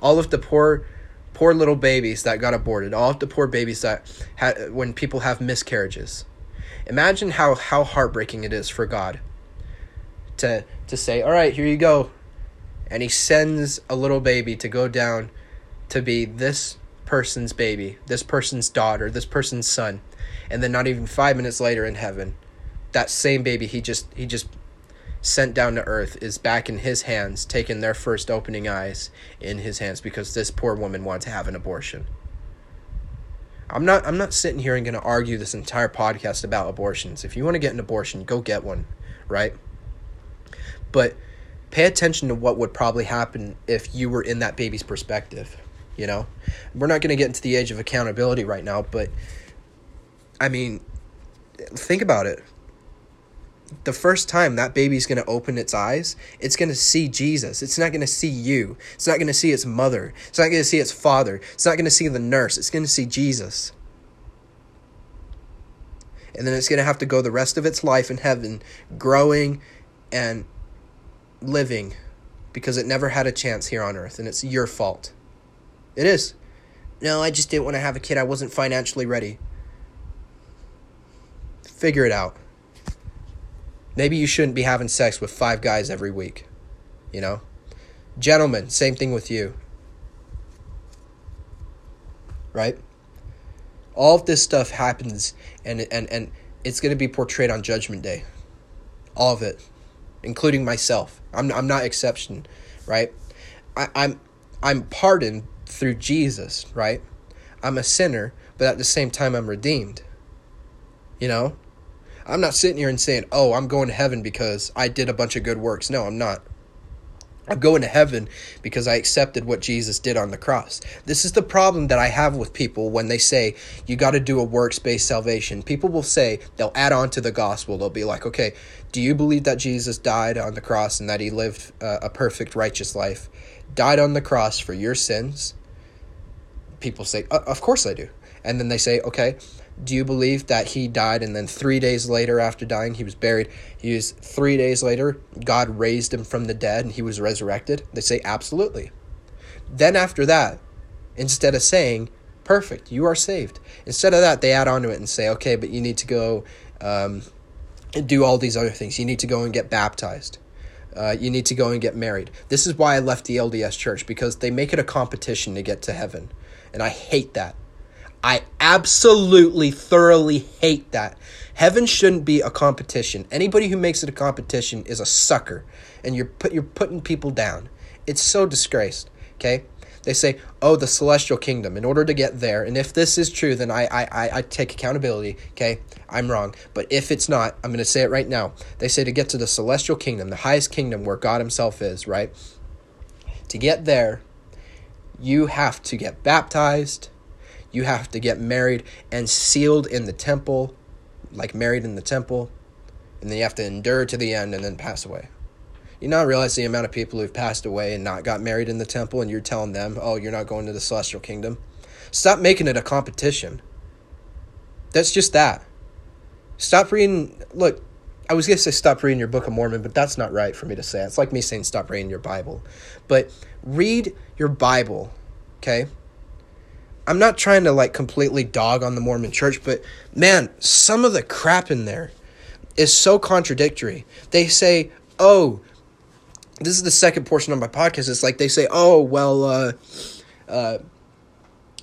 All of the poor poor little babies that got aborted, all of the poor babies that had when people have miscarriages. Imagine how how heartbreaking it is for God to to say, "All right, here you go." And he sends a little baby to go down to be this person's baby, this person's daughter, this person's son. And then not even 5 minutes later in heaven, that same baby he just he just sent down to earth is back in his hands, taking their first opening eyes in his hands because this poor woman wanted to have an abortion. I'm not I'm not sitting here and going to argue this entire podcast about abortions. If you want to get an abortion, go get one, right? But pay attention to what would probably happen if you were in that baby's perspective, you know? We're not going to get into the age of accountability right now, but I mean, think about it the first time that baby's going to open its eyes, it's going to see Jesus. It's not going to see you. It's not going to see its mother. It's not going to see its father. It's not going to see the nurse. It's going to see Jesus. And then it's going to have to go the rest of its life in heaven growing and living because it never had a chance here on earth and it's your fault. It is. No, I just didn't want to have a kid. I wasn't financially ready. Figure it out. Maybe you shouldn't be having sex with five guys every week. You know? Gentlemen, same thing with you. Right? All of this stuff happens and and and it's going to be portrayed on judgment day. All of it, including myself. I'm I'm not exception, right? I, I'm I'm pardoned through Jesus, right? I'm a sinner, but at the same time I'm redeemed. You know? I'm not sitting here and saying, "Oh, I'm going to heaven because I did a bunch of good works." No, I'm not. I'm going to heaven because I accepted what Jesus did on the cross. This is the problem that I have with people when they say you got to do a works based salvation. People will say, they'll add on to the gospel. They'll be like, okay, do you believe that Jesus died on the cross and that he lived uh, a perfect, righteous life? Died on the cross for your sins? People say, uh, of course I do. And then they say, okay, do you believe that he died and then three days later after dying he was buried? He was three days later god raised him from the dead and he was resurrected? They say absolutely. Then after that instead of saying perfect you are saved instead of that they add on to it and say okay but you need to go um, do all these other things. You need to go and get baptized. Uh, you need to go and get married. This is why i left the lds church because they make it a competition to get to heaven. And i hate that I absolutely, thoroughly hate that. Heaven shouldn't be a competition. Anybody who makes it a competition is a sucker, and you're put you're putting people down. It's so disgraced. Okay, they say, "Oh, the celestial kingdom." In order to get there, and if this is true, then I I I take accountability. Okay, I'm wrong, but if it's not, I'm going to say it right now. They say to get to the celestial kingdom, the highest kingdom where God Himself is. Right. To get there, you have to get baptized you have to get married and sealed in the temple, like married in the temple, and then you have to endure to the end and then pass away. You not realize the amount of people who've passed away and not got married in the temple, and you're telling them, oh, you're not going to the celestial kingdom? Stop making it a competition. That's just that. Stop reading. Look, I was going to say stop reading your Book of Mormon, but that's not right for me to say. It's like me saying stop reading your Bible. But read your Bible, okay? I'm not trying to like completely dog on the Mormon church, but man, some of the crap in there is so contradictory. They say, "Oh, this is the second portion of my podcast. It's like they say, "Oh, well, uh, uh,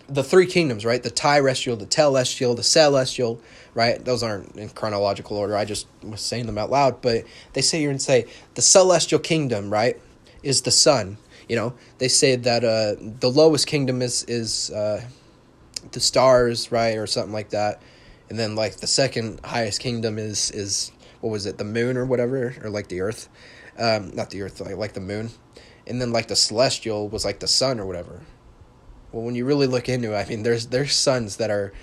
the three kingdoms, right? The Terrestrial, the Telestial, the Celestial, right? Those aren't in chronological order. I just was saying them out loud, but they say you're and say the Celestial kingdom, right, is the sun. You know, they say that uh, the lowest kingdom is is uh, the stars, right, or something like that, and then like the second highest kingdom is is what was it, the moon or whatever, or like the earth, um, not the earth, like like the moon, and then like the celestial was like the sun or whatever. Well, when you really look into it, I mean, there's there's suns that are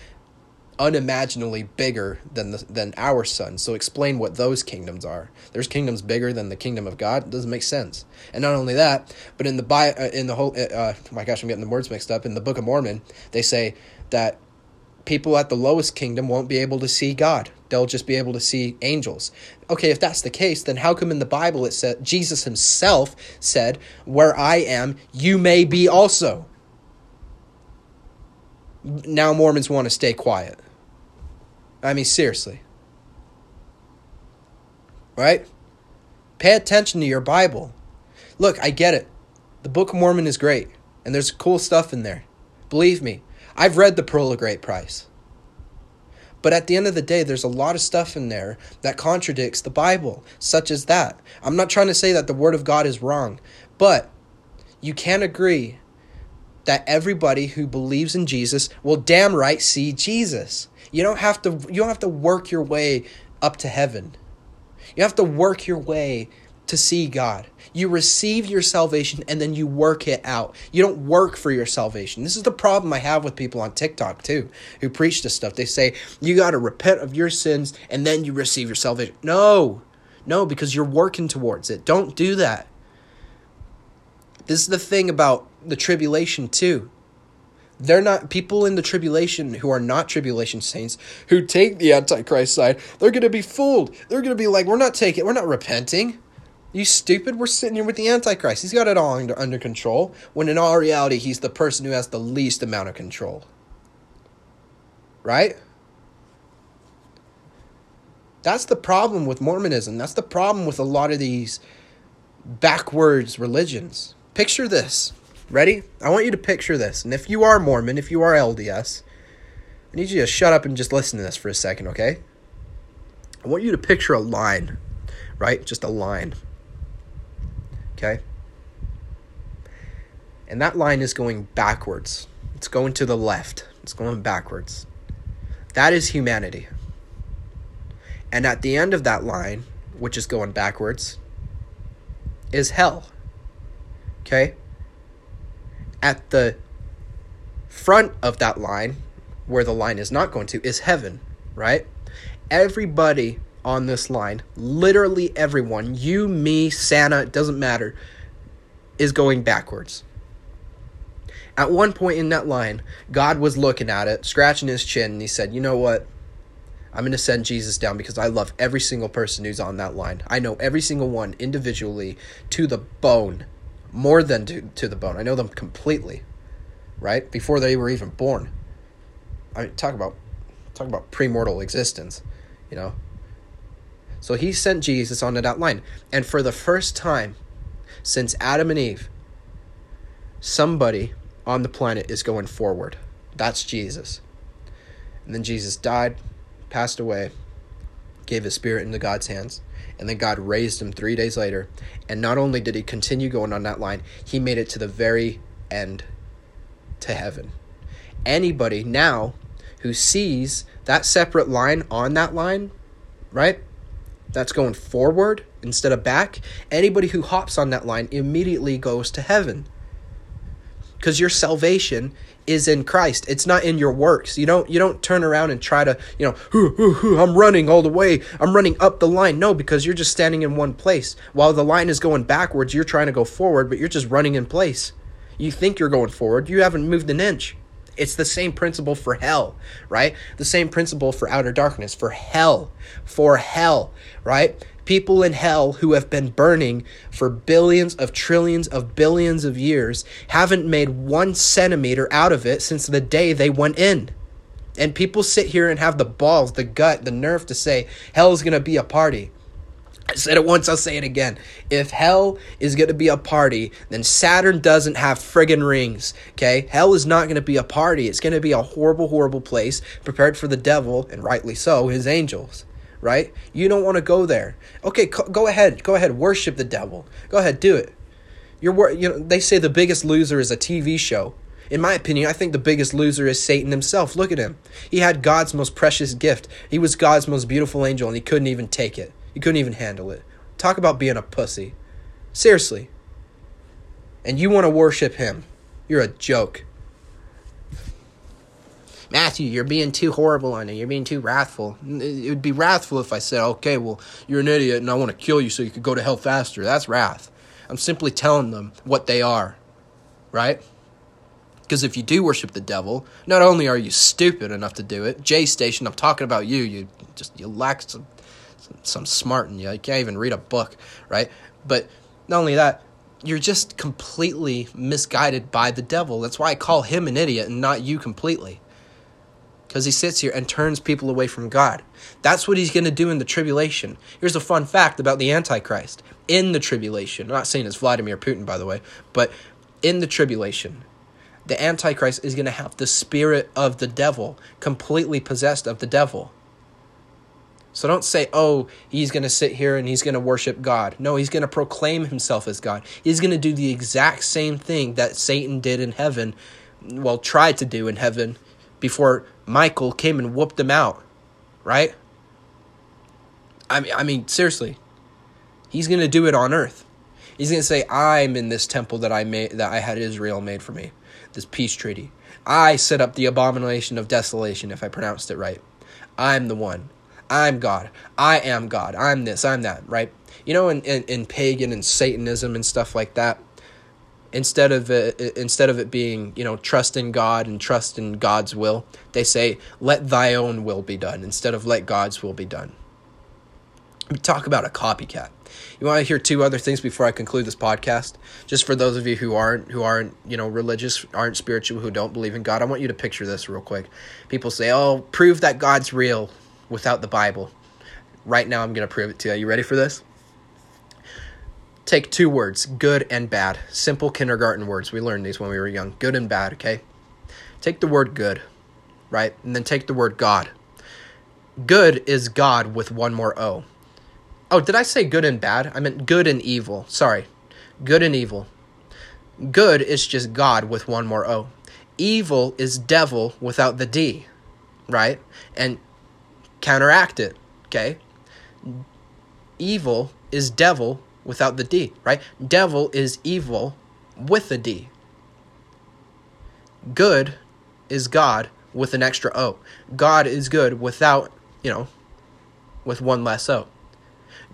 unimaginably bigger than the, than our sun. So explain what those kingdoms are. There's kingdoms bigger than the kingdom of God. It doesn't make sense. And not only that, but in the bi- uh, in the whole uh, uh, my gosh, I'm getting the words mixed up. In the Book of Mormon, they say that people at the lowest kingdom won't be able to see God. They'll just be able to see angels. Okay, if that's the case, then how come in the Bible it said Jesus himself said, "Where I am, you may be also." Now Mormons want to stay quiet. I mean, seriously. Right? Pay attention to your Bible. Look, I get it. The Book of Mormon is great, and there's cool stuff in there. Believe me, I've read the Pearl of Great Price. But at the end of the day, there's a lot of stuff in there that contradicts the Bible, such as that. I'm not trying to say that the Word of God is wrong, but you can agree that everybody who believes in Jesus will damn right see Jesus. You don't have to you don't have to work your way up to heaven. You have to work your way to see God. You receive your salvation and then you work it out. You don't work for your salvation. This is the problem I have with people on TikTok too who preach this stuff. They say you got to repent of your sins and then you receive your salvation. No. No, because you're working towards it. Don't do that. This is the thing about the tribulation too. They're not people in the tribulation who are not tribulation saints who take the antichrist side. They're going to be fooled. They're going to be like, "We're not taking, we're not repenting." You stupid, we're sitting here with the Antichrist. He's got it all under, under control, when in all reality, he's the person who has the least amount of control. Right? That's the problem with Mormonism. That's the problem with a lot of these backwards religions Picture this. Ready? I want you to picture this. And if you are Mormon, if you are LDS, I need you to shut up and just listen to this for a second, okay? I want you to picture a line, right? Just a line. Okay? And that line is going backwards. It's going to the left. It's going backwards. That is humanity. And at the end of that line, which is going backwards, is hell. Okay? At the front of that line, where the line is not going to, is heaven, right? Everybody on this line, literally everyone, you, me, Santa, it doesn't matter, is going backwards. At one point in that line, God was looking at it, scratching his chin, and he said, You know what? I'm going to send Jesus down because I love every single person who's on that line. I know every single one individually to the bone, more than to, to the bone. I know them completely, right? Before they were even born. I mean, talk about talk about premortal existence, you know. So he sent Jesus onto that line, and for the first time since Adam and Eve, somebody on the planet is going forward. That's Jesus. And then Jesus died, passed away, gave his spirit into God's hands, and then God raised him three days later. And not only did he continue going on that line, he made it to the very end to heaven. Anybody now who sees that separate line on that line, right? That's going forward instead of back. Anybody who hops on that line immediately goes to heaven because your salvation is in Christ. It's not in your works. You don't you don't turn around and try to, you know, hoo, hoo, hoo, I'm running all the way. I'm running up the line. No, because you're just standing in one place. While the line is going backwards, you're trying to go forward, but you're just running in place. You think you're going forward. You haven't moved an inch. It's the same principle for hell, right? The same principle for outer darkness, for hell, for hell, right? People in hell who have been burning for billions of trillions of billions of years haven't made one centimeter out of it since the day they went in. And people sit here and have the balls, the gut, the nerve to say hell is going to be a party. I said it once, I'll say it again. If hell is going to be a party, then Saturn doesn't have friggin' rings, okay? Hell is not going to be a party. It's going to be a horrible, horrible place prepared for the devil, and rightly so, his angels right? You don't want to go there. Okay, go ahead. Go ahead. Worship the devil. Go ahead. Do it. You're, wor- you know, they say the biggest loser is a TV show. In my opinion, I think the biggest loser is Satan himself. Look at him. He had God's most precious gift. He was God's most beautiful angel, and he couldn't even take it. He couldn't even handle it. Talk about being a pussy. Seriously. And you want to worship him. You're a joke. Matthew, you're being too horrible on it. You're being too wrathful. It would be wrathful if I said, okay, well, you're an idiot and I want to kill you so you could go to hell faster. That's wrath. I'm simply telling them what they are, right? Because if you do worship the devil, not only are you stupid enough to do it, J Station, I'm talking about you. You just you lack some some smart in you. You can't even read a book, right? But not only that, you're just completely misguided by the devil. That's why I call him an idiot and not you completely because he sits here and turns people away from God. That's what he's going to do in the tribulation. Here's a fun fact about the Antichrist. In the tribulation, I'm not saying it's Vladimir Putin, by the way, but in the tribulation, the Antichrist is going to have the spirit of the devil, completely possessed of the devil. So don't say, oh, he's going to sit here and he's going to worship God. No, he's going to proclaim himself as God. He's going to do the exact same thing that Satan did in heaven, well, tried to do in heaven before Michael came and whooped them out, right? I mean, I mean, seriously, he's gonna do it on earth. He's gonna say, "I'm in this temple that I made, that I had Israel made for me, this peace treaty. I set up the abomination of desolation, if I pronounced it right. I'm the one. I'm God. I am God. I'm this. I'm that. Right? You know, in in, in pagan and Satanism and stuff like that." Instead of it, instead of it being you know trust in God and trust in God's will, they say let thy own will be done instead of let God's will be done. We talk about a copycat. You want to hear two other things before I conclude this podcast? Just for those of you who aren't who aren't you know religious, aren't spiritual, who don't believe in God, I want you to picture this real quick. People say, "Oh, prove that God's real without the Bible." Right now, I'm going to prove it to you. Are you ready for this? Take two words, good and bad. Simple kindergarten words. We learned these when we were young. Good and bad, okay? Take the word good, right? And then take the word God. Good is God with one more O. Oh, did I say good and bad? I meant good and evil. Sorry. Good and evil. Good is just God with one more O. Evil is devil without the D, right? And counteract it, okay? Evil is devil without the D, right? Devil is evil with a D. Good is God with an extra O. God is good without, you know, with one less O.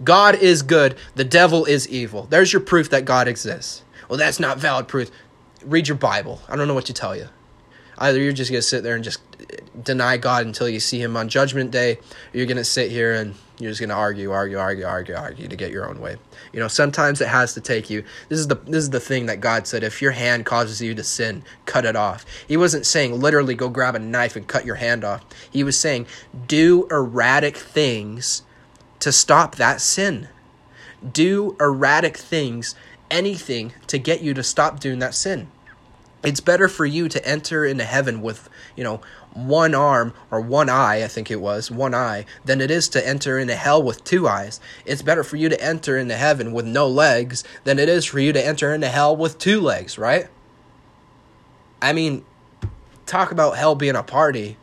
God is good, the devil is evil. There's your proof that God exists. Well, that's not valid proof. Read your Bible. I don't know what to tell you. Either you're just going to sit there and just deny God until you see him on judgment day, or you're going to sit here and you're just to argue, argue, argue, argue, argue to get your own way. You know, sometimes it has to take you. This is the this is the thing that God said, if your hand causes you to sin, cut it off. He wasn't saying literally go grab a knife and cut your hand off. He was saying do erratic things to stop that sin. Do erratic things, anything to get you to stop doing that sin. It's better for you to enter into heaven with, you know, one arm or one eye, I think it was, one eye, than it is to enter into hell with two eyes. It's better for you to enter into heaven with no legs than it is for you to enter into hell with two legs, right? I mean, talk about hell being a party.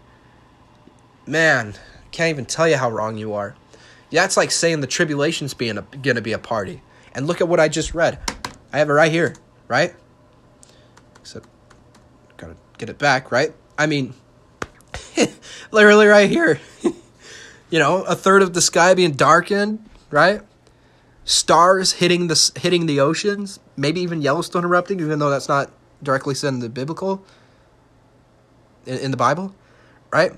Man, can't even tell you how wrong you are. That's like saying the tribulation's being a, gonna be a party. And look at what I just read. I have it right here, right? Except, gotta get it back, right? I mean, [LAUGHS] literally right here. [LAUGHS] you know, a third of the sky being darkened, right? Stars hitting the hitting the oceans, maybe even Yellowstone erupting, even though that's not directly said in the biblical in, in the Bible, right?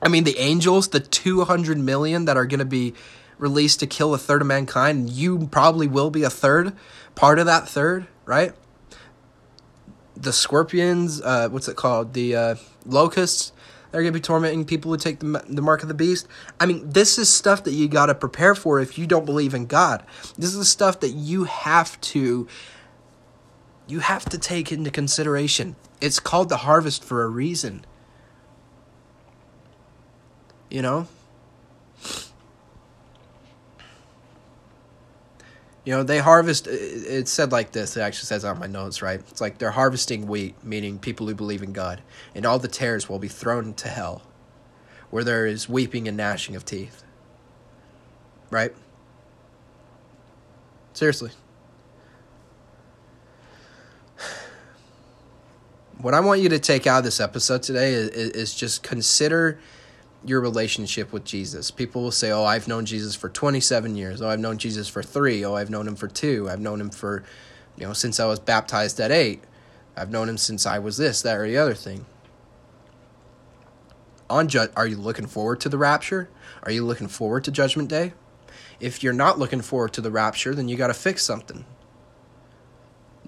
I mean, the angels, the 200 million that are going to be released to kill a third of mankind, you probably will be a third, part of that third, right? The scorpions, uh, what's it called? The uh, locusts, they're going to be tormenting people who take the, the mark of the beast. I mean, this is stuff that you got to prepare for if you don't believe in God. This is stuff that you have to you have to take into consideration. It's called the harvest for a reason. You know? You know, they harvest, it said like this, it actually says on my notes, right? It's like they're harvesting wheat, meaning people who believe in God, and all the tares will be thrown into hell, where there is weeping and gnashing of teeth. Right? Seriously. [SIGHS] What I want you to take out of this episode today is, is just consider your relationship with Jesus. People will say, "Oh, I've known Jesus for 27 years. Oh, I've known Jesus for 3. Oh, I've known him for 2. I've known him for, you know, since I was baptized at 8. I've known him since I was this, that or the other thing." On ju- are you looking forward to the rapture? Are you looking forward to judgment day? If you're not looking forward to the rapture, then you got to fix something.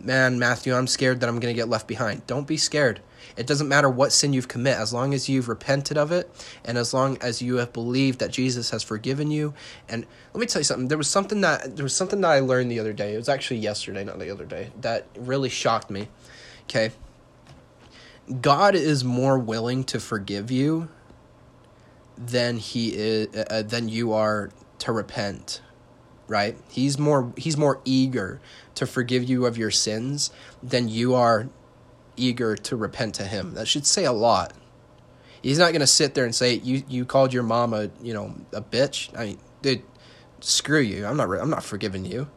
Man, Matthew, I'm scared that I'm going to get left behind. Don't be scared. It doesn't matter what sin you've committed, as long as you've repented of it, and as long as you have believed that Jesus has forgiven you. And let me tell you something. There was something that there was something that I learned the other day. It was actually yesterday, not the other day. That really shocked me. Okay. God is more willing to forgive you than he is uh, than you are to repent right he's more he's more eager to forgive you of your sins than you are eager to repent to him. That should say a lot. He's not going to sit there and say you you called your mom a, you know, a bitch. I mean, dude, screw you. I'm not I'm not forgiving you.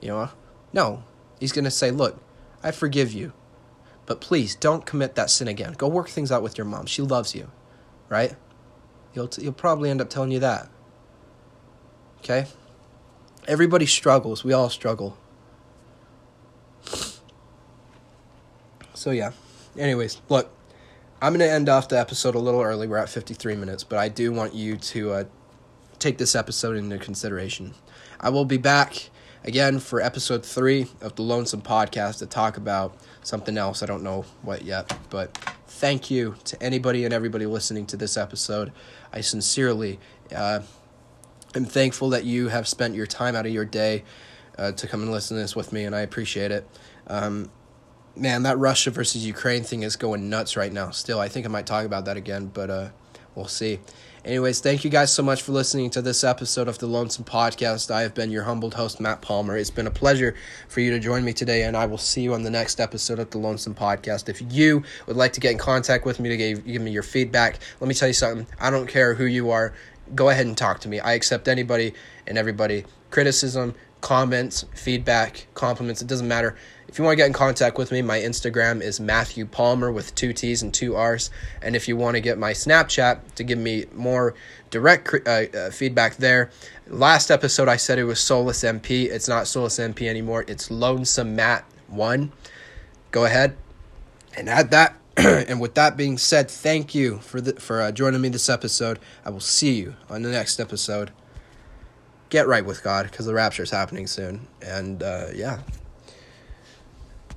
You know? No. He's going to say, "Look, I forgive you. But please don't commit that sin again. Go work things out with your mom. She loves you." Right? He'll t- he'll probably end up telling you that. Okay? Everybody struggles. We all struggle. So yeah. Anyways, look, I'm gonna end off the episode a little early. We're at 53 minutes, but I do want you to uh, take this episode into consideration. I will be back again for episode three of the Lonesome Podcast to talk about something else. I don't know what yet, but thank you to anybody and everybody listening to this episode. I sincerely uh, am thankful that you have spent your time out of your day uh, to come and listen to this with me, and I appreciate it. Um, man, that Russia versus Ukraine thing is going nuts right now. Still, I think I might talk about that again, but uh, we'll see. Anyways, thank you guys so much for listening to this episode of the Lonesome Podcast. I have been your humbled host, Matt Palmer. It's been a pleasure for you to join me today, and I will see you on the next episode of the Lonesome Podcast. If you would like to get in contact with me to give, give me your feedback, let me tell you something. I don't care who you are. Go ahead and talk to me. I accept anybody and everybody. Criticism, comments, feedback, compliments, it doesn't matter. If you want to get in contact with me, my Instagram is Matthew Palmer with two T's and two R's. And if you want to get my Snapchat to give me more direct uh, uh, feedback there, last episode I said it was Solus MP. It's not Solus MP anymore. It's Lonesome Matt One. Go ahead and add that. [CLEARS THROAT] and with that being said, thank you for the, for uh, joining me this episode. I will see you on the next episode. Get right with God because the rapture is happening soon. And uh, yeah.